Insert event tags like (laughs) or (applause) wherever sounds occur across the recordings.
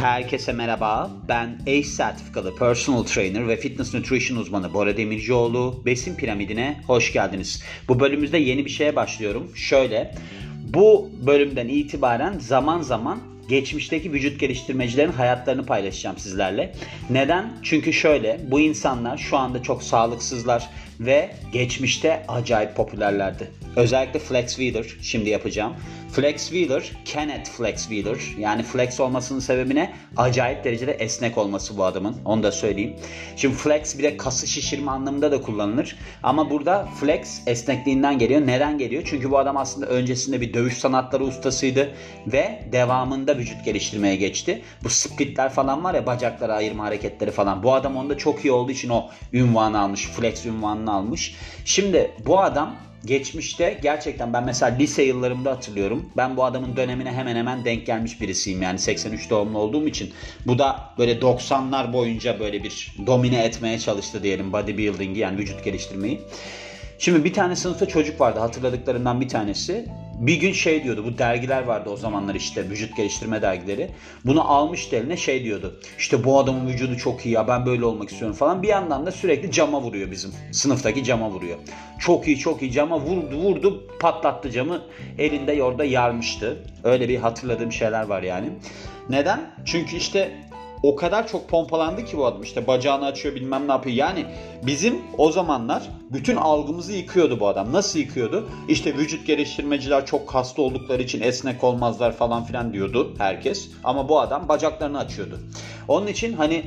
Herkese merhaba. Ben ACE sertifikalı personal trainer ve fitness nutrition uzmanı Bora Demircioğlu. Besin piramidine hoş geldiniz. Bu bölümümüzde yeni bir şeye başlıyorum. Şöyle, bu bölümden itibaren zaman zaman geçmişteki vücut geliştirmecilerin hayatlarını paylaşacağım sizlerle. Neden? Çünkü şöyle, bu insanlar şu anda çok sağlıksızlar ve geçmişte acayip popülerlerdi. Özellikle Flex Wheeler şimdi yapacağım. Flex Wheeler, Kenneth Flex Wheeler. Yani flex olmasının sebebi ne? Acayip derecede esnek olması bu adamın. Onu da söyleyeyim. Şimdi flex bir de kası şişirme anlamında da kullanılır. Ama burada flex esnekliğinden geliyor. Neden geliyor? Çünkü bu adam aslında öncesinde bir dövüş sanatları ustasıydı ve devamında vücut geliştirmeye geçti. Bu splitler falan var ya bacakları ayırma hareketleri falan. Bu adam onda çok iyi olduğu için o ünvanı almış. Flex ünvanını almış. Şimdi bu adam geçmişte gerçekten ben mesela lise yıllarımda hatırlıyorum. Ben bu adamın dönemine hemen hemen denk gelmiş birisiyim. Yani 83 doğumlu olduğum için. Bu da böyle 90'lar boyunca böyle bir domine etmeye çalıştı diyelim bodybuilding'i yani vücut geliştirmeyi. Şimdi bir tane sınıfta çocuk vardı hatırladıklarından bir tanesi. Bir gün şey diyordu bu dergiler vardı o zamanlar işte vücut geliştirme dergileri. Bunu almıştı eline şey diyordu. İşte bu adamın vücudu çok iyi ya ben böyle olmak istiyorum falan. Bir yandan da sürekli cama vuruyor bizim. Sınıftaki cama vuruyor. Çok iyi çok iyi cama vurdu vurdu patlattı camı. Elinde yorda yarmıştı. Öyle bir hatırladığım şeyler var yani. Neden? Çünkü işte o kadar çok pompalandı ki bu adam işte bacağını açıyor bilmem ne yapıyor. Yani bizim o zamanlar bütün algımızı yıkıyordu bu adam. Nasıl yıkıyordu? İşte vücut geliştirmeciler çok kaslı oldukları için esnek olmazlar falan filan diyordu herkes. Ama bu adam bacaklarını açıyordu. Onun için hani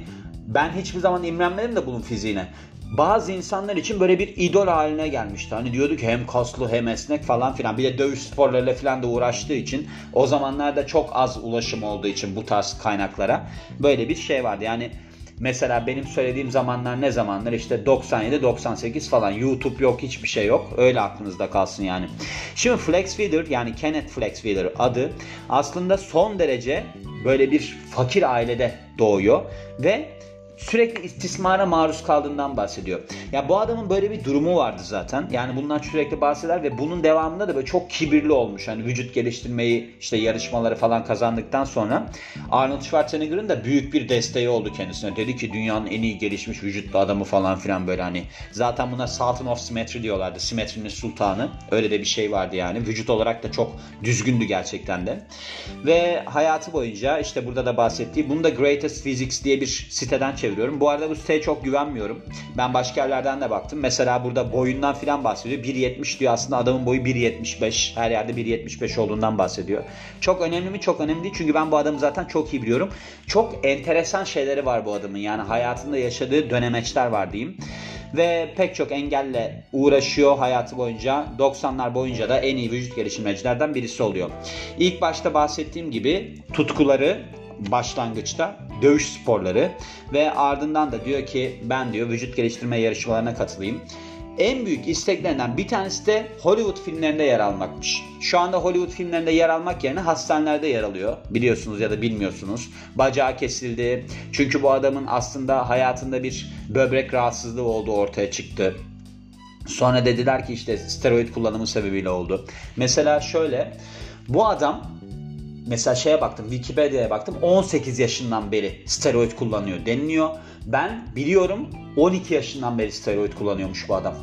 ben hiçbir zaman imrenmedim de bunun fiziğine bazı insanlar için böyle bir idol haline gelmişti. Hani diyorduk hem kaslı hem esnek falan filan. Bir de dövüş sporlarıyla filan da uğraştığı için o zamanlarda çok az ulaşım olduğu için bu tarz kaynaklara böyle bir şey vardı. Yani Mesela benim söylediğim zamanlar ne zamanlar? İşte 97-98 falan. YouTube yok, hiçbir şey yok. Öyle aklınızda kalsın yani. Şimdi Flex Feeder yani Kenneth Flex Feeder adı aslında son derece böyle bir fakir ailede doğuyor ve sürekli istismara maruz kaldığından bahsediyor. Ya bu adamın böyle bir durumu vardı zaten. Yani bundan sürekli bahseder ve bunun devamında da böyle çok kibirli olmuş. Hani vücut geliştirmeyi işte yarışmaları falan kazandıktan sonra Arnold Schwarzenegger'ın da büyük bir desteği oldu kendisine. Dedi ki dünyanın en iyi gelişmiş vücutlu adamı falan filan böyle hani. Zaten buna Sultan of Symmetry diyorlardı. Simetrinin sultanı. Öyle de bir şey vardı yani. Vücut olarak da çok düzgündü gerçekten de. Ve hayatı boyunca işte burada da bahsettiği bunu da Greatest Physics diye bir siteden çeviriyorum. Bu arada bu siteye çok güvenmiyorum. Ben başka yerlerden de baktım. Mesela burada boyundan filan bahsediyor. 1.70 diyor aslında adamın boyu 1.75. Her yerde 1.75 olduğundan bahsediyor. Çok önemli mi? Çok önemli değil. Çünkü ben bu adamı zaten çok iyi biliyorum. Çok enteresan şeyleri var bu adamın. Yani hayatında yaşadığı dönemeçler var diyeyim ve pek çok engelle uğraşıyor hayatı boyunca. 90'lar boyunca da en iyi vücut geliştirmecilerden birisi oluyor. İlk başta bahsettiğim gibi tutkuları başlangıçta dövüş sporları ve ardından da diyor ki ben diyor vücut geliştirme yarışmalarına katılayım. En büyük isteklerinden bir tanesi de Hollywood filmlerinde yer almakmış. Şu anda Hollywood filmlerinde yer almak yerine hastanelerde yer alıyor. Biliyorsunuz ya da bilmiyorsunuz. Bacağı kesildi. Çünkü bu adamın aslında hayatında bir böbrek rahatsızlığı olduğu ortaya çıktı. Sonra dediler ki işte steroid kullanımı sebebiyle oldu. Mesela şöyle bu adam mesela şeye baktım Wikipedia'ya baktım 18 yaşından beri steroid kullanıyor deniliyor. Ben biliyorum 12 yaşından beri steroid kullanıyormuş bu adam.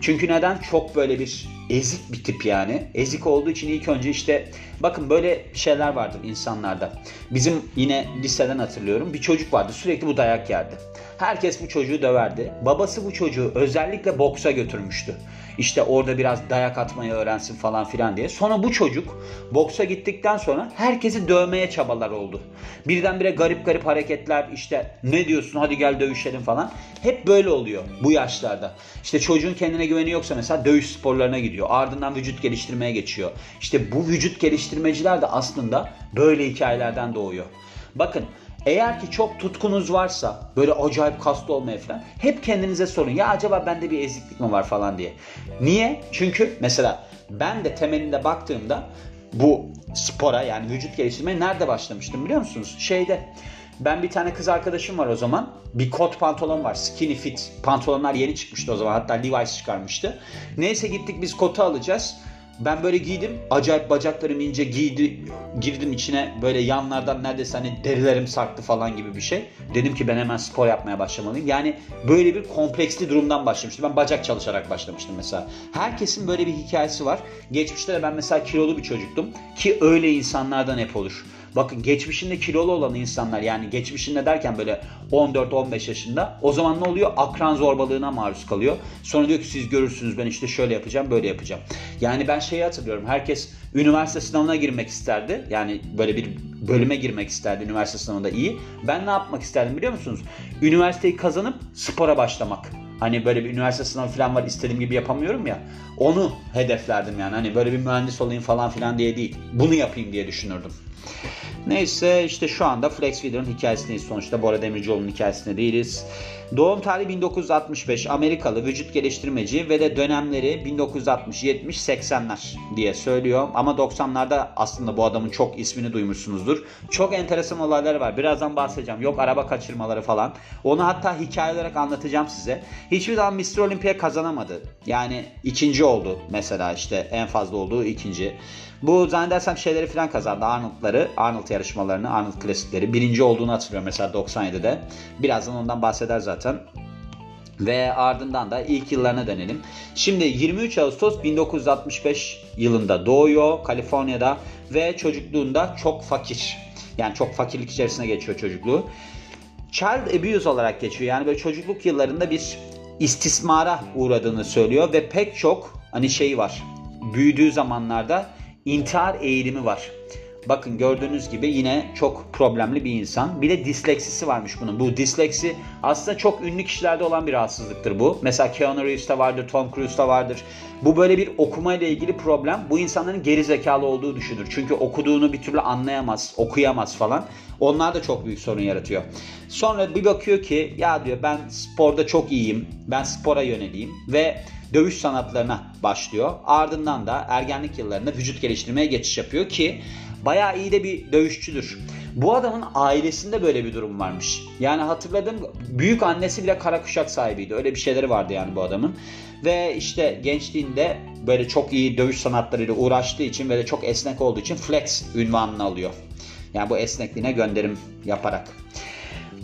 Çünkü neden? Çok böyle bir ezik bir tip yani. Ezik olduğu için ilk önce işte bakın böyle şeyler vardır insanlarda. Bizim yine liseden hatırlıyorum bir çocuk vardı sürekli bu dayak yerdi. Herkes bu çocuğu döverdi. Babası bu çocuğu özellikle boksa götürmüştü. İşte orada biraz dayak atmayı öğrensin falan filan diye. Sonra bu çocuk boksa gittikten sonra herkesi dövmeye çabalar oldu. Birdenbire garip garip hareketler işte ne diyorsun hadi gel dövüşelim falan. Hep böyle oluyor bu yaşlarda. İşte çocuğun kendine güveni yoksa mesela dövüş sporlarına gidiyor. Ardından vücut geliştirmeye geçiyor. İşte bu vücut geliştirmeciler de aslında böyle hikayelerden doğuyor. Bakın eğer ki çok tutkunuz varsa böyle acayip kaslı olmaya falan hep kendinize sorun. Ya acaba bende bir eziklik mi var falan diye. Niye? Çünkü mesela ben de temelinde baktığımda bu spora yani vücut geliştirmeye nerede başlamıştım biliyor musunuz? Şeyde ben bir tane kız arkadaşım var o zaman. Bir kot pantolon var. Skinny fit. Pantolonlar yeni çıkmıştı o zaman. Hatta Levi's çıkarmıştı. Neyse gittik biz kotu alacağız. ben böyle giydim. Acayip bacaklarım ince giydi. Girdim içine böyle yanlardan neredeyse hani derilerim sarktı falan gibi bir şey. Dedim ki ben hemen spor yapmaya başlamalıyım. Yani böyle bir kompleksli durumdan başlamıştım. Ben bacak çalışarak başlamıştım mesela. Herkesin böyle bir hikayesi var. Geçmişte de ben mesela kilolu bir çocuktum. Ki öyle insanlardan hep olur. Bakın geçmişinde kilolu olan insanlar yani geçmişinde derken böyle 14-15 yaşında o zaman ne oluyor? Akran zorbalığına maruz kalıyor. Sonra diyor ki siz görürsünüz ben işte şöyle yapacağım böyle yapacağım. Yani ben şeyi hatırlıyorum herkes üniversite sınavına girmek isterdi. Yani böyle bir bölüme girmek isterdi üniversite sınavında iyi. Ben ne yapmak isterdim biliyor musunuz? Üniversiteyi kazanıp spora başlamak. Hani böyle bir üniversite sınavı falan var istediğim gibi yapamıyorum ya. Onu hedeflerdim yani. Hani böyle bir mühendis olayım falan filan diye değil. Bunu yapayım diye düşünürdüm. Neyse işte şu anda Flex Feeder'ın hikayesindeyiz sonuçta. Bora Demircioğlu'nun hikayesinde değiliz. Doğum tarihi 1965 Amerikalı vücut geliştirmeci ve de dönemleri 1960, 70, 80'ler diye söylüyor. Ama 90'larda aslında bu adamın çok ismini duymuşsunuzdur. Çok enteresan olayları var. Birazdan bahsedeceğim. Yok araba kaçırmaları falan. Onu hatta hikaye olarak anlatacağım size. Hiçbir zaman Mr. Olympia kazanamadı. Yani ikinci oldu mesela işte en fazla olduğu ikinci. Bu zannedersem şeyleri falan kazandı. Arnold'ları, Arnold yarışmalarını, Arnold klasikleri. Birinci olduğunu hatırlıyorum mesela 97'de. Birazdan ondan bahseder zaten. Ve ardından da ilk yıllarına dönelim. Şimdi 23 Ağustos 1965 yılında doğuyor Kaliforniya'da ve çocukluğunda çok fakir. Yani çok fakirlik içerisine geçiyor çocukluğu. Child abuse olarak geçiyor. Yani böyle çocukluk yıllarında bir istismara uğradığını söylüyor ve pek çok hani şey var. Büyüdüğü zamanlarda intihar eğilimi var. Bakın gördüğünüz gibi yine çok problemli bir insan. Bir de disleksisi varmış bunun. Bu disleksi aslında çok ünlü kişilerde olan bir rahatsızlıktır bu. Mesela Keanu Reeves'te vardır, Tom Cruise'da vardır. Bu böyle bir okuma ile ilgili problem. Bu insanların geri zekalı olduğu düşünür. Çünkü okuduğunu bir türlü anlayamaz, okuyamaz falan. Onlar da çok büyük sorun yaratıyor. Sonra bir bakıyor ki ya diyor ben sporda çok iyiyim. Ben spora yöneleyim ve dövüş sanatlarına başlıyor. Ardından da ergenlik yıllarında vücut geliştirmeye geçiş yapıyor ki bayağı iyi de bir dövüşçüdür. Bu adamın ailesinde böyle bir durum varmış. Yani hatırladım büyük annesi bile kara kuşak sahibiydi. Öyle bir şeyleri vardı yani bu adamın. Ve işte gençliğinde böyle çok iyi dövüş sanatlarıyla uğraştığı için ve de çok esnek olduğu için flex ünvanını alıyor. Yani bu esnekliğine gönderim yaparak.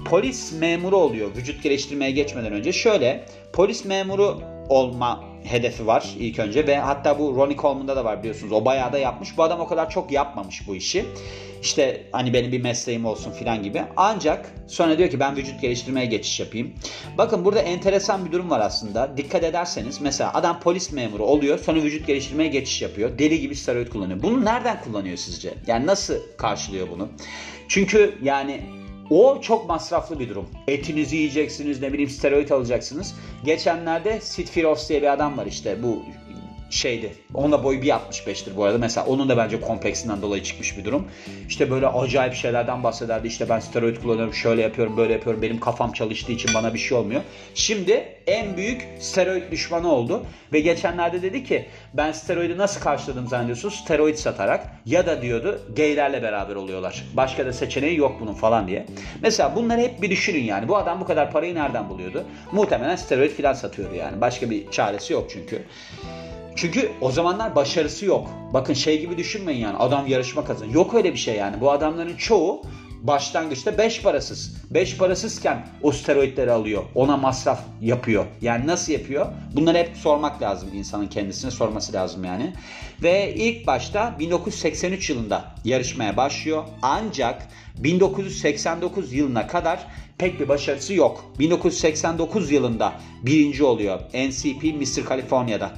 Polis memuru oluyor vücut geliştirmeye geçmeden önce. Şöyle polis memuru olma hedefi var ilk önce ve hatta bu Ronnie Coleman'da da var biliyorsunuz. O bayağı da yapmış. Bu adam o kadar çok yapmamış bu işi. İşte hani benim bir mesleğim olsun filan gibi. Ancak sonra diyor ki ben vücut geliştirmeye geçiş yapayım. Bakın burada enteresan bir durum var aslında. Dikkat ederseniz mesela adam polis memuru oluyor sonra vücut geliştirmeye geçiş yapıyor. Deli gibi steroid kullanıyor. Bunu nereden kullanıyor sizce? Yani nasıl karşılıyor bunu? Çünkü yani o çok masraflı bir durum. Etinizi yiyeceksiniz, ne bileyim steroid alacaksınız. Geçenlerde Sid Firoz diye bir adam var işte bu şeydi. Onunla boyu 1.65'tir bu arada. Mesela onun da bence kompleksinden dolayı çıkmış bir durum. İşte böyle acayip şeylerden bahsederdi. İşte ben steroid kullanıyorum, şöyle yapıyorum, böyle yapıyorum. Benim kafam çalıştığı için bana bir şey olmuyor. Şimdi en büyük steroid düşmanı oldu. Ve geçenlerde dedi ki ben steroidi nasıl karşıladım zannediyorsunuz? Steroid satarak ya da diyordu gaylerle beraber oluyorlar. Başka da seçeneği yok bunun falan diye. Mesela bunları hep bir düşünün yani. Bu adam bu kadar parayı nereden buluyordu? Muhtemelen steroid filan satıyordu yani. Başka bir çaresi yok çünkü. Çünkü o zamanlar başarısı yok. Bakın şey gibi düşünmeyin yani adam yarışma kazanıyor. Yok öyle bir şey yani. Bu adamların çoğu başlangıçta 5 parasız. 5 parasızken o steroidleri alıyor. Ona masraf yapıyor. Yani nasıl yapıyor? Bunları hep sormak lazım. insanın kendisine sorması lazım yani. Ve ilk başta 1983 yılında yarışmaya başlıyor. Ancak 1989 yılına kadar pek bir başarısı yok. 1989 yılında birinci oluyor. NCP Mr. California'da.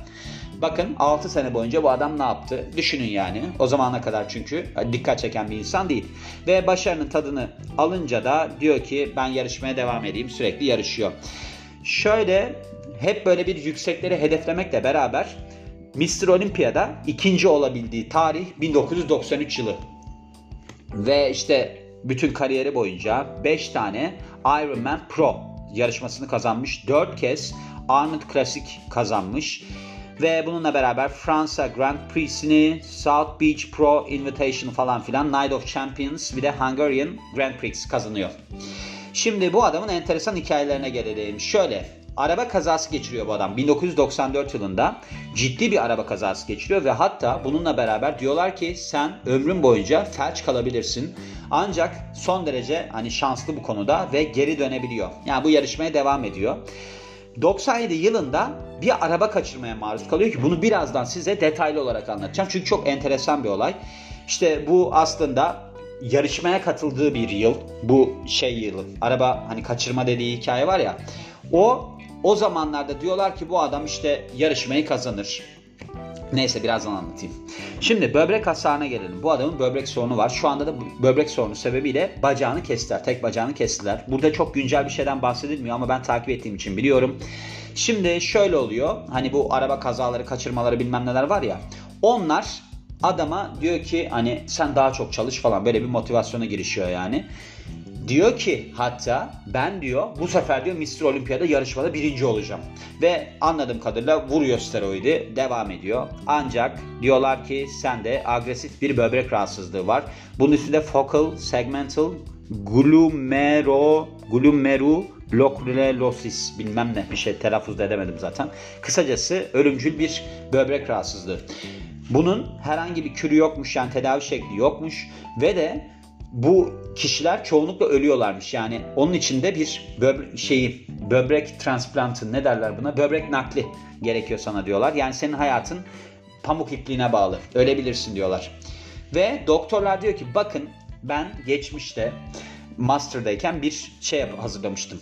Bakın 6 sene boyunca bu adam ne yaptı? Düşünün yani. O zamana kadar çünkü dikkat çeken bir insan değil. Ve başarının tadını alınca da diyor ki ben yarışmaya devam edeyim. Sürekli yarışıyor. Şöyle hep böyle bir yüksekleri hedeflemekle beraber Mr. Olympia'da ikinci olabildiği tarih 1993 yılı. Ve işte bütün kariyeri boyunca 5 tane Ironman Pro yarışmasını kazanmış. 4 kez Arnold Classic kazanmış. Ve bununla beraber Fransa Grand Prix'sini, South Beach Pro Invitation falan filan, Night of Champions bir de Hungarian Grand Prix kazanıyor. Şimdi bu adamın enteresan hikayelerine gelelim. Şöyle araba kazası geçiriyor bu adam. 1994 yılında ciddi bir araba kazası geçiriyor ve hatta bununla beraber diyorlar ki sen ömrün boyunca felç kalabilirsin. Ancak son derece hani şanslı bu konuda ve geri dönebiliyor. Yani bu yarışmaya devam ediyor. 97 yılında bir araba kaçırmaya maruz kalıyor ki bunu birazdan size detaylı olarak anlatacağım. Çünkü çok enteresan bir olay. İşte bu aslında yarışmaya katıldığı bir yıl. Bu şey yılı. Araba hani kaçırma dediği hikaye var ya. O o zamanlarda diyorlar ki bu adam işte yarışmayı kazanır. Neyse birazdan anlatayım. Şimdi böbrek hasarına gelelim. Bu adamın böbrek sorunu var. Şu anda da böbrek sorunu sebebiyle bacağını kestiler. Tek bacağını kestiler. Burada çok güncel bir şeyden bahsedilmiyor ama ben takip ettiğim için biliyorum. Şimdi şöyle oluyor. Hani bu araba kazaları, kaçırmaları bilmem neler var ya. Onlar adama diyor ki hani sen daha çok çalış falan böyle bir motivasyona girişiyor yani. Diyor ki hatta ben diyor bu sefer diyor Mr. Olympia'da yarışmada birinci olacağım. Ve anladığım kadarıyla vuruyor steroidi devam ediyor. Ancak diyorlar ki sende agresif bir böbrek rahatsızlığı var. Bunun üstünde focal segmental glumero glumeru lokrelosis bilmem ne bir şey telaffuz da edemedim zaten. Kısacası ölümcül bir böbrek rahatsızlığı. Bunun herhangi bir kürü yokmuş yani tedavi şekli yokmuş ve de bu kişiler çoğunlukla ölüyorlarmış. Yani onun içinde bir böbre şeyi böbrek transplantı ne derler buna? Böbrek nakli gerekiyor sana diyorlar. Yani senin hayatın pamuk ipliğine bağlı. Ölebilirsin diyorlar. Ve doktorlar diyor ki bakın ben geçmişte master'dayken bir şey hazırlamıştım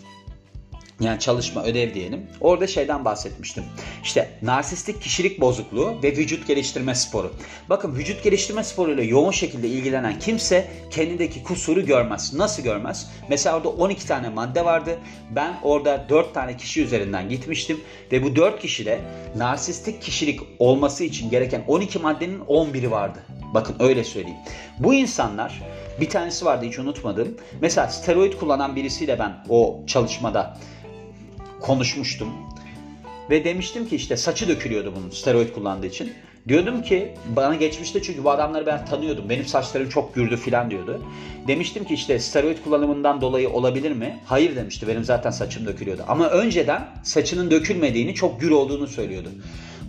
yani çalışma, ödev diyelim. Orada şeyden bahsetmiştim. İşte narsistik kişilik bozukluğu ve vücut geliştirme sporu. Bakın vücut geliştirme sporuyla yoğun şekilde ilgilenen kimse kendindeki kusuru görmez. Nasıl görmez? Mesela orada 12 tane madde vardı. Ben orada 4 tane kişi üzerinden gitmiştim ve bu 4 kişide narsistik kişilik olması için gereken 12 maddenin 11'i vardı. Bakın öyle söyleyeyim. Bu insanlar bir tanesi vardı hiç unutmadım. Mesela steroid kullanan birisiyle ben o çalışmada konuşmuştum. Ve demiştim ki işte saçı dökülüyordu bunun steroid kullandığı için. Diyordum ki bana geçmişte çünkü bu adamları ben tanıyordum. Benim saçlarım çok gürdü filan diyordu. Demiştim ki işte steroid kullanımından dolayı olabilir mi? Hayır demişti. Benim zaten saçım dökülüyordu. Ama önceden saçının dökülmediğini, çok gür olduğunu söylüyordu.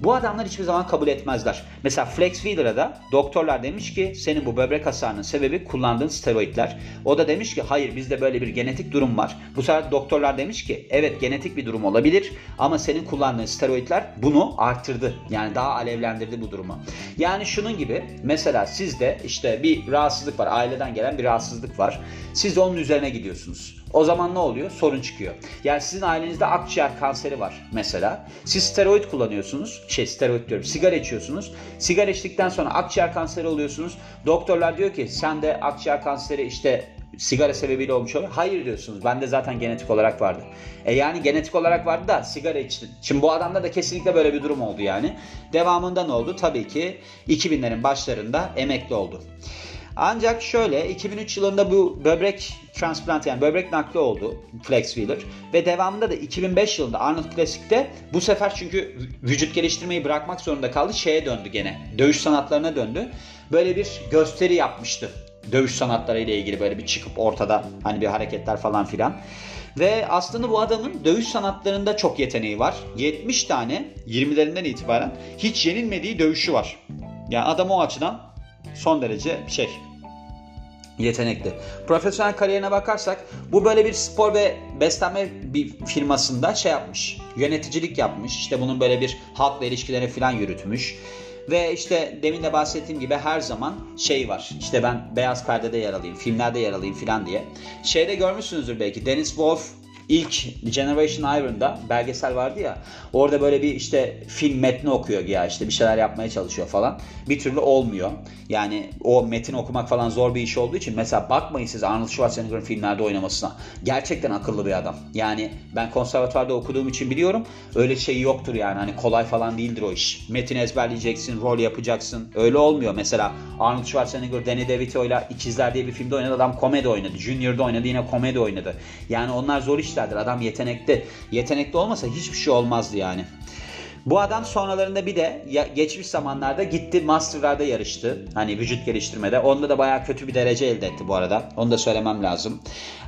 Bu adamlar hiçbir zaman kabul etmezler. Mesela Flex Wheeler'a da doktorlar demiş ki senin bu böbrek hasarının sebebi kullandığın steroidler. O da demiş ki hayır bizde böyle bir genetik durum var. Bu sefer doktorlar demiş ki evet genetik bir durum olabilir ama senin kullandığın steroidler bunu arttırdı. Yani daha alevlendirdi bu durumu. Yani şunun gibi mesela sizde işte bir rahatsızlık var. Aileden gelen bir rahatsızlık var. Siz onun üzerine gidiyorsunuz. O zaman ne oluyor? Sorun çıkıyor. Yani sizin ailenizde akciğer kanseri var mesela. Siz steroid kullanıyorsunuz. Şey steroid diyorum. Sigara içiyorsunuz. Sigara içtikten sonra akciğer kanseri oluyorsunuz. Doktorlar diyor ki sen de akciğer kanseri işte sigara sebebiyle olmuş oluyor. Hayır diyorsunuz. Bende zaten genetik olarak vardı. E yani genetik olarak vardı da sigara içti. Şimdi bu adamda da kesinlikle böyle bir durum oldu yani. Devamında ne oldu? Tabii ki 2000'lerin başlarında emekli oldu. Ancak şöyle 2003 yılında bu böbrek transplantı yani böbrek nakli oldu Flex Wheeler ve devamında da 2005 yılında Arnold Classic'te bu sefer çünkü vücut geliştirmeyi bırakmak zorunda kaldı şeye döndü gene dövüş sanatlarına döndü. Böyle bir gösteri yapmıştı dövüş sanatları ile ilgili böyle bir çıkıp ortada hani bir hareketler falan filan. Ve aslında bu adamın dövüş sanatlarında çok yeteneği var. 70 tane 20'lerinden itibaren hiç yenilmediği dövüşü var. Yani adam o açıdan son derece şey yetenekli. Profesyonel kariyerine bakarsak bu böyle bir spor ve beslenme bir firmasında şey yapmış. Yöneticilik yapmış. İşte bunun böyle bir halkla ilişkilerini falan yürütmüş. Ve işte demin de bahsettiğim gibi her zaman şey var. İşte ben beyaz perdede yer alayım, filmlerde yer alayım falan diye. Şeyde görmüşsünüzdür belki. Dennis Wolf ilk Generation Iron'da belgesel vardı ya. Orada böyle bir işte film metni okuyor ya işte bir şeyler yapmaya çalışıyor falan. Bir türlü olmuyor. Yani o metin okumak falan zor bir iş olduğu için mesela bakmayın siz Arnold Schwarzenegger'ın filmlerde oynamasına. Gerçekten akıllı bir adam. Yani ben konservatuvarda okuduğum için biliyorum. Öyle şey yoktur yani. Hani kolay falan değildir o iş. Metin ezberleyeceksin, rol yapacaksın. Öyle olmuyor. Mesela Arnold Schwarzenegger Danny DeVito ile İkizler diye bir filmde oynadı. Adam komedi oynadı. Junior'da oynadı yine komedi oynadı. Yani onlar zor işlerdir. Adam yetenekli. Yetenekli olmasa hiçbir şey olmazdı yani. Bu adam sonralarında bir de ya, geçmiş zamanlarda gitti Master'larda yarıştı. Hani vücut geliştirmede. Onda da bayağı kötü bir derece elde etti bu arada. Onu da söylemem lazım.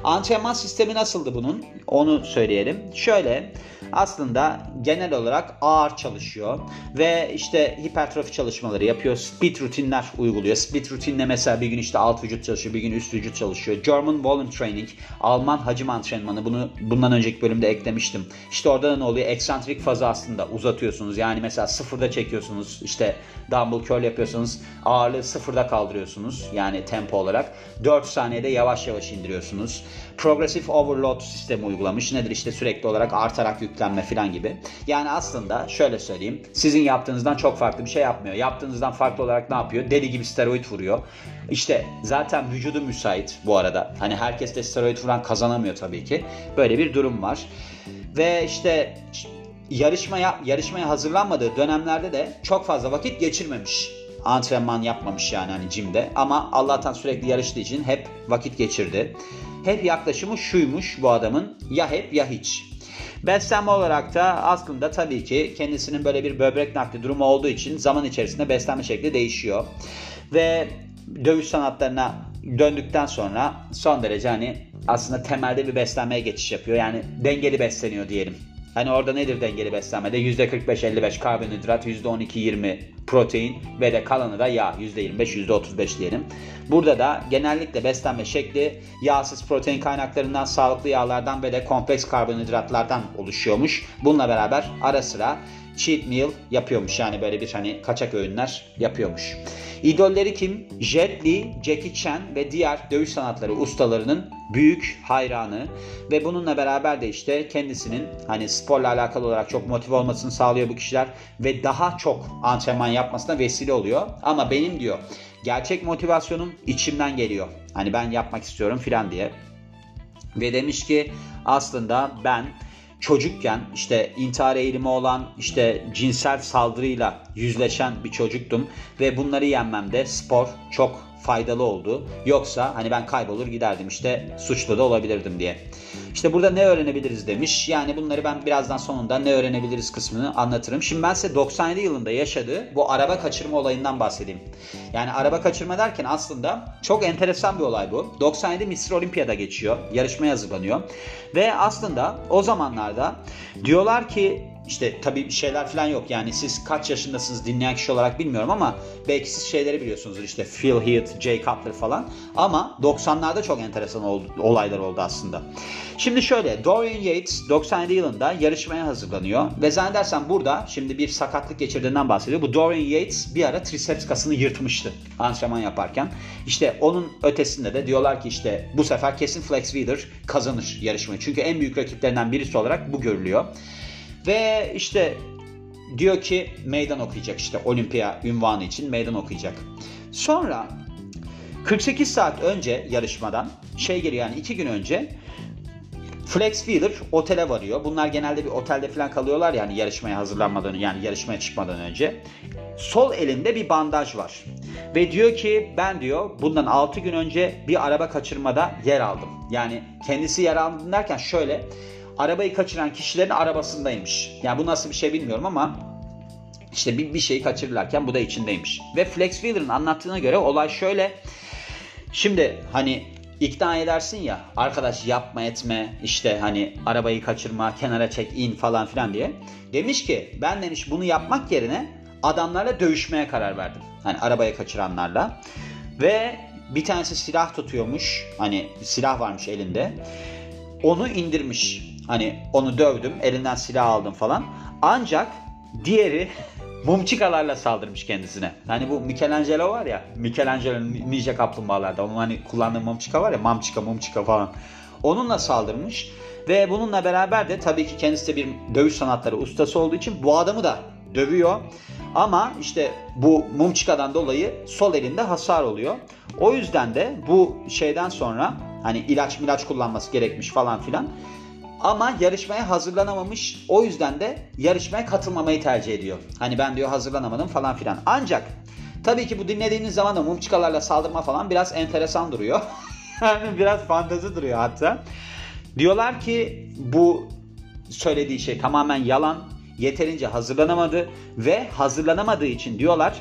Antrenman sistemi nasıldı bunun? Onu söyleyelim. Şöyle aslında genel olarak ağır çalışıyor ve işte hipertrofi çalışmaları yapıyor. Split rutinler uyguluyor. Split rutinle mesela bir gün işte alt vücut çalışıyor, bir gün üst vücut çalışıyor. German Volume Training, Alman hacim antrenmanı. Bunu bundan önceki bölümde eklemiştim. İşte orada da ne oluyor? Eksantrik fazı aslında uzatıyorsunuz. Yani mesela sıfırda çekiyorsunuz. İşte dumbbell curl yapıyorsanız ağırlığı sıfırda kaldırıyorsunuz. Yani tempo olarak. 4 saniyede yavaş yavaş indiriyorsunuz. Progressive Overload sistemi uygulamış. Nedir işte sürekli olarak artarak yüklenme falan gibi. Yani aslında şöyle söyleyeyim. Sizin yaptığınızdan çok farklı bir şey yapmıyor. Yaptığınızdan farklı olarak ne yapıyor? Deli gibi steroid vuruyor. İşte zaten vücudu müsait bu arada. Hani herkes de steroid vuran kazanamıyor tabii ki. Böyle bir durum var. Ve işte yarışmaya yarışmaya hazırlanmadığı dönemlerde de çok fazla vakit geçirmemiş. Antrenman yapmamış yani hani jimde ama Allah'tan sürekli yarıştığı için hep vakit geçirdi. Hep yaklaşımı şuymuş bu adamın ya hep ya hiç. Beslenme olarak da aslında tabii ki kendisinin böyle bir böbrek nakli durumu olduğu için zaman içerisinde beslenme şekli değişiyor. Ve dövüş sanatlarına döndükten sonra son derece hani aslında temelde bir beslenmeye geçiş yapıyor. Yani dengeli besleniyor diyelim. Hani orada nedir dengeli beslenmede? %45-55 karbonhidrat, %12-20 protein ve de kalanı da yağ %25, %35 diyelim. Burada da genellikle beslenme şekli yağsız protein kaynaklarından, sağlıklı yağlardan ve de kompleks karbonhidratlardan oluşuyormuş. Bununla beraber ara sıra cheat meal yapıyormuş. Yani böyle bir hani kaçak öğünler yapıyormuş. İdolleri kim? Jet Li, Jackie Chan ve diğer dövüş sanatları ustalarının büyük hayranı ve bununla beraber de işte kendisinin hani sporla alakalı olarak çok motive olmasını sağlıyor bu kişiler ve daha çok antrenman yapmasına vesile oluyor. Ama benim diyor gerçek motivasyonum içimden geliyor. Hani ben yapmak istiyorum filan diye. Ve demiş ki aslında ben çocukken işte intihar eğilimi olan işte cinsel saldırıyla yüzleşen bir çocuktum. Ve bunları yenmemde spor çok faydalı oldu. Yoksa hani ben kaybolur giderdim işte suçlu da olabilirdim diye. İşte burada ne öğrenebiliriz demiş. Yani bunları ben birazdan sonunda ne öğrenebiliriz kısmını anlatırım. Şimdi ben size 97 yılında yaşadığı bu araba kaçırma olayından bahsedeyim. Yani araba kaçırma derken aslında çok enteresan bir olay bu. 97 Mr. Olympia'da geçiyor. Yarışmaya hazırlanıyor. Ve aslında o zamanlarda diyorlar ki işte tabii şeyler falan yok yani siz kaç yaşındasınız dinleyen kişi olarak bilmiyorum ama belki siz şeyleri biliyorsunuzdur işte Phil Heath, Jay Cutler falan ama 90'larda çok enteresan oldu, olaylar oldu aslında. Şimdi şöyle Dorian Yates 97 yılında yarışmaya hazırlanıyor ve zannedersem burada şimdi bir sakatlık geçirdiğinden bahsediyor. Bu Dorian Yates bir ara triceps kasını yırtmıştı antrenman yaparken. İşte onun ötesinde de diyorlar ki işte bu sefer kesin Flex Wheeler kazanır yarışmayı. Çünkü en büyük rakiplerinden birisi olarak bu görülüyor. Ve işte diyor ki meydan okuyacak işte olimpiya ünvanı için meydan okuyacak. Sonra 48 saat önce yarışmadan şey geliyor yani 2 gün önce Flex Wheeler otele varıyor. Bunlar genelde bir otelde falan kalıyorlar yani yarışmaya hazırlanmadan yani yarışmaya çıkmadan önce. Sol elinde bir bandaj var. Ve diyor ki ben diyor bundan 6 gün önce bir araba kaçırmada yer aldım. Yani kendisi yer aldım derken şöyle arabayı kaçıran kişilerin arabasındaymış. Yani bu nasıl bir şey bilmiyorum ama işte bir, bir şeyi kaçırırlarken bu da içindeymiş. Ve Flex Wheeler'ın anlattığına göre olay şöyle. Şimdi hani ikna edersin ya arkadaş yapma etme işte hani arabayı kaçırma kenara çek in falan filan diye. Demiş ki ben demiş bunu yapmak yerine adamlarla dövüşmeye karar verdim. Hani arabayı kaçıranlarla. Ve bir tanesi silah tutuyormuş. Hani silah varmış elinde. Onu indirmiş. Hani onu dövdüm, elinden silah aldım falan. Ancak diğeri (laughs) mumçikalarla saldırmış kendisine. Hani bu Michelangelo var ya, Michelangelo Ninja Kaplumbağalarda onun hani kullandığı mumçika var ya, mamçika, mumçika falan. Onunla saldırmış ve bununla beraber de tabii ki kendisi de bir dövüş sanatları ustası olduğu için bu adamı da dövüyor. Ama işte bu mumçikadan dolayı sol elinde hasar oluyor. O yüzden de bu şeyden sonra hani ilaç milaç kullanması gerekmiş falan filan. Ama yarışmaya hazırlanamamış. O yüzden de yarışmaya katılmamayı tercih ediyor. Hani ben diyor hazırlanamadım falan filan. Ancak tabii ki bu dinlediğiniz zaman da mumçikalarla saldırma falan biraz enteresan duruyor. (laughs) yani biraz fantazi duruyor hatta. Diyorlar ki bu söylediği şey tamamen yalan. yeterince hazırlanamadı ve hazırlanamadığı için diyorlar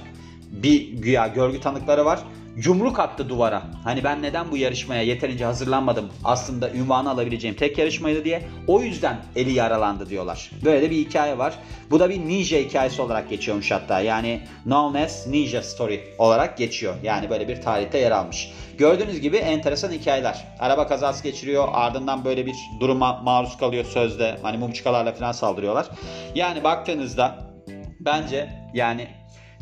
bir güya görgü tanıkları var. Yumruk attı duvara. Hani ben neden bu yarışmaya yeterince hazırlanmadım? Aslında ünvanı alabileceğim tek yarışmaydı diye. O yüzden eli yaralandı diyorlar. Böyle de bir hikaye var. Bu da bir ninja hikayesi olarak geçiyormuş hatta. Yani known as ninja story olarak geçiyor. Yani böyle bir tarihte yer almış. Gördüğünüz gibi enteresan hikayeler. Araba kazası geçiriyor. Ardından böyle bir duruma maruz kalıyor sözde. Hani mumçukalarla falan saldırıyorlar. Yani baktığınızda bence yani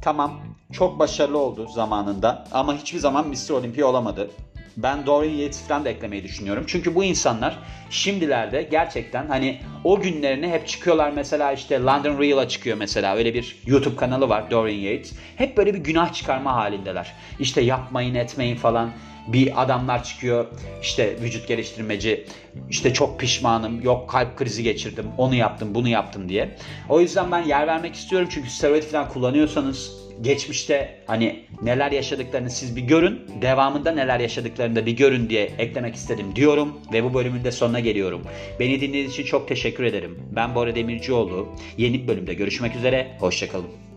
tamam çok başarılı oldu zamanında ama hiçbir zaman Mr. Olympia olamadı. Ben Dorian Yates falan da eklemeyi düşünüyorum. Çünkü bu insanlar şimdilerde gerçekten hani o günlerini hep çıkıyorlar mesela işte London Real'a çıkıyor mesela. Öyle bir YouTube kanalı var Dorian Yates. Hep böyle bir günah çıkarma halindeler. İşte yapmayın etmeyin falan bir adamlar çıkıyor işte vücut geliştirmeci işte çok pişmanım yok kalp krizi geçirdim onu yaptım bunu yaptım diye. O yüzden ben yer vermek istiyorum çünkü steroid falan kullanıyorsanız geçmişte hani neler yaşadıklarını siz bir görün. Devamında neler yaşadıklarını da bir görün diye eklemek istedim diyorum. Ve bu bölümün de sonuna geliyorum. Beni dinlediğiniz için çok teşekkür ederim. Ben Bora Demircioğlu. Yeni bir bölümde görüşmek üzere. Hoşçakalın.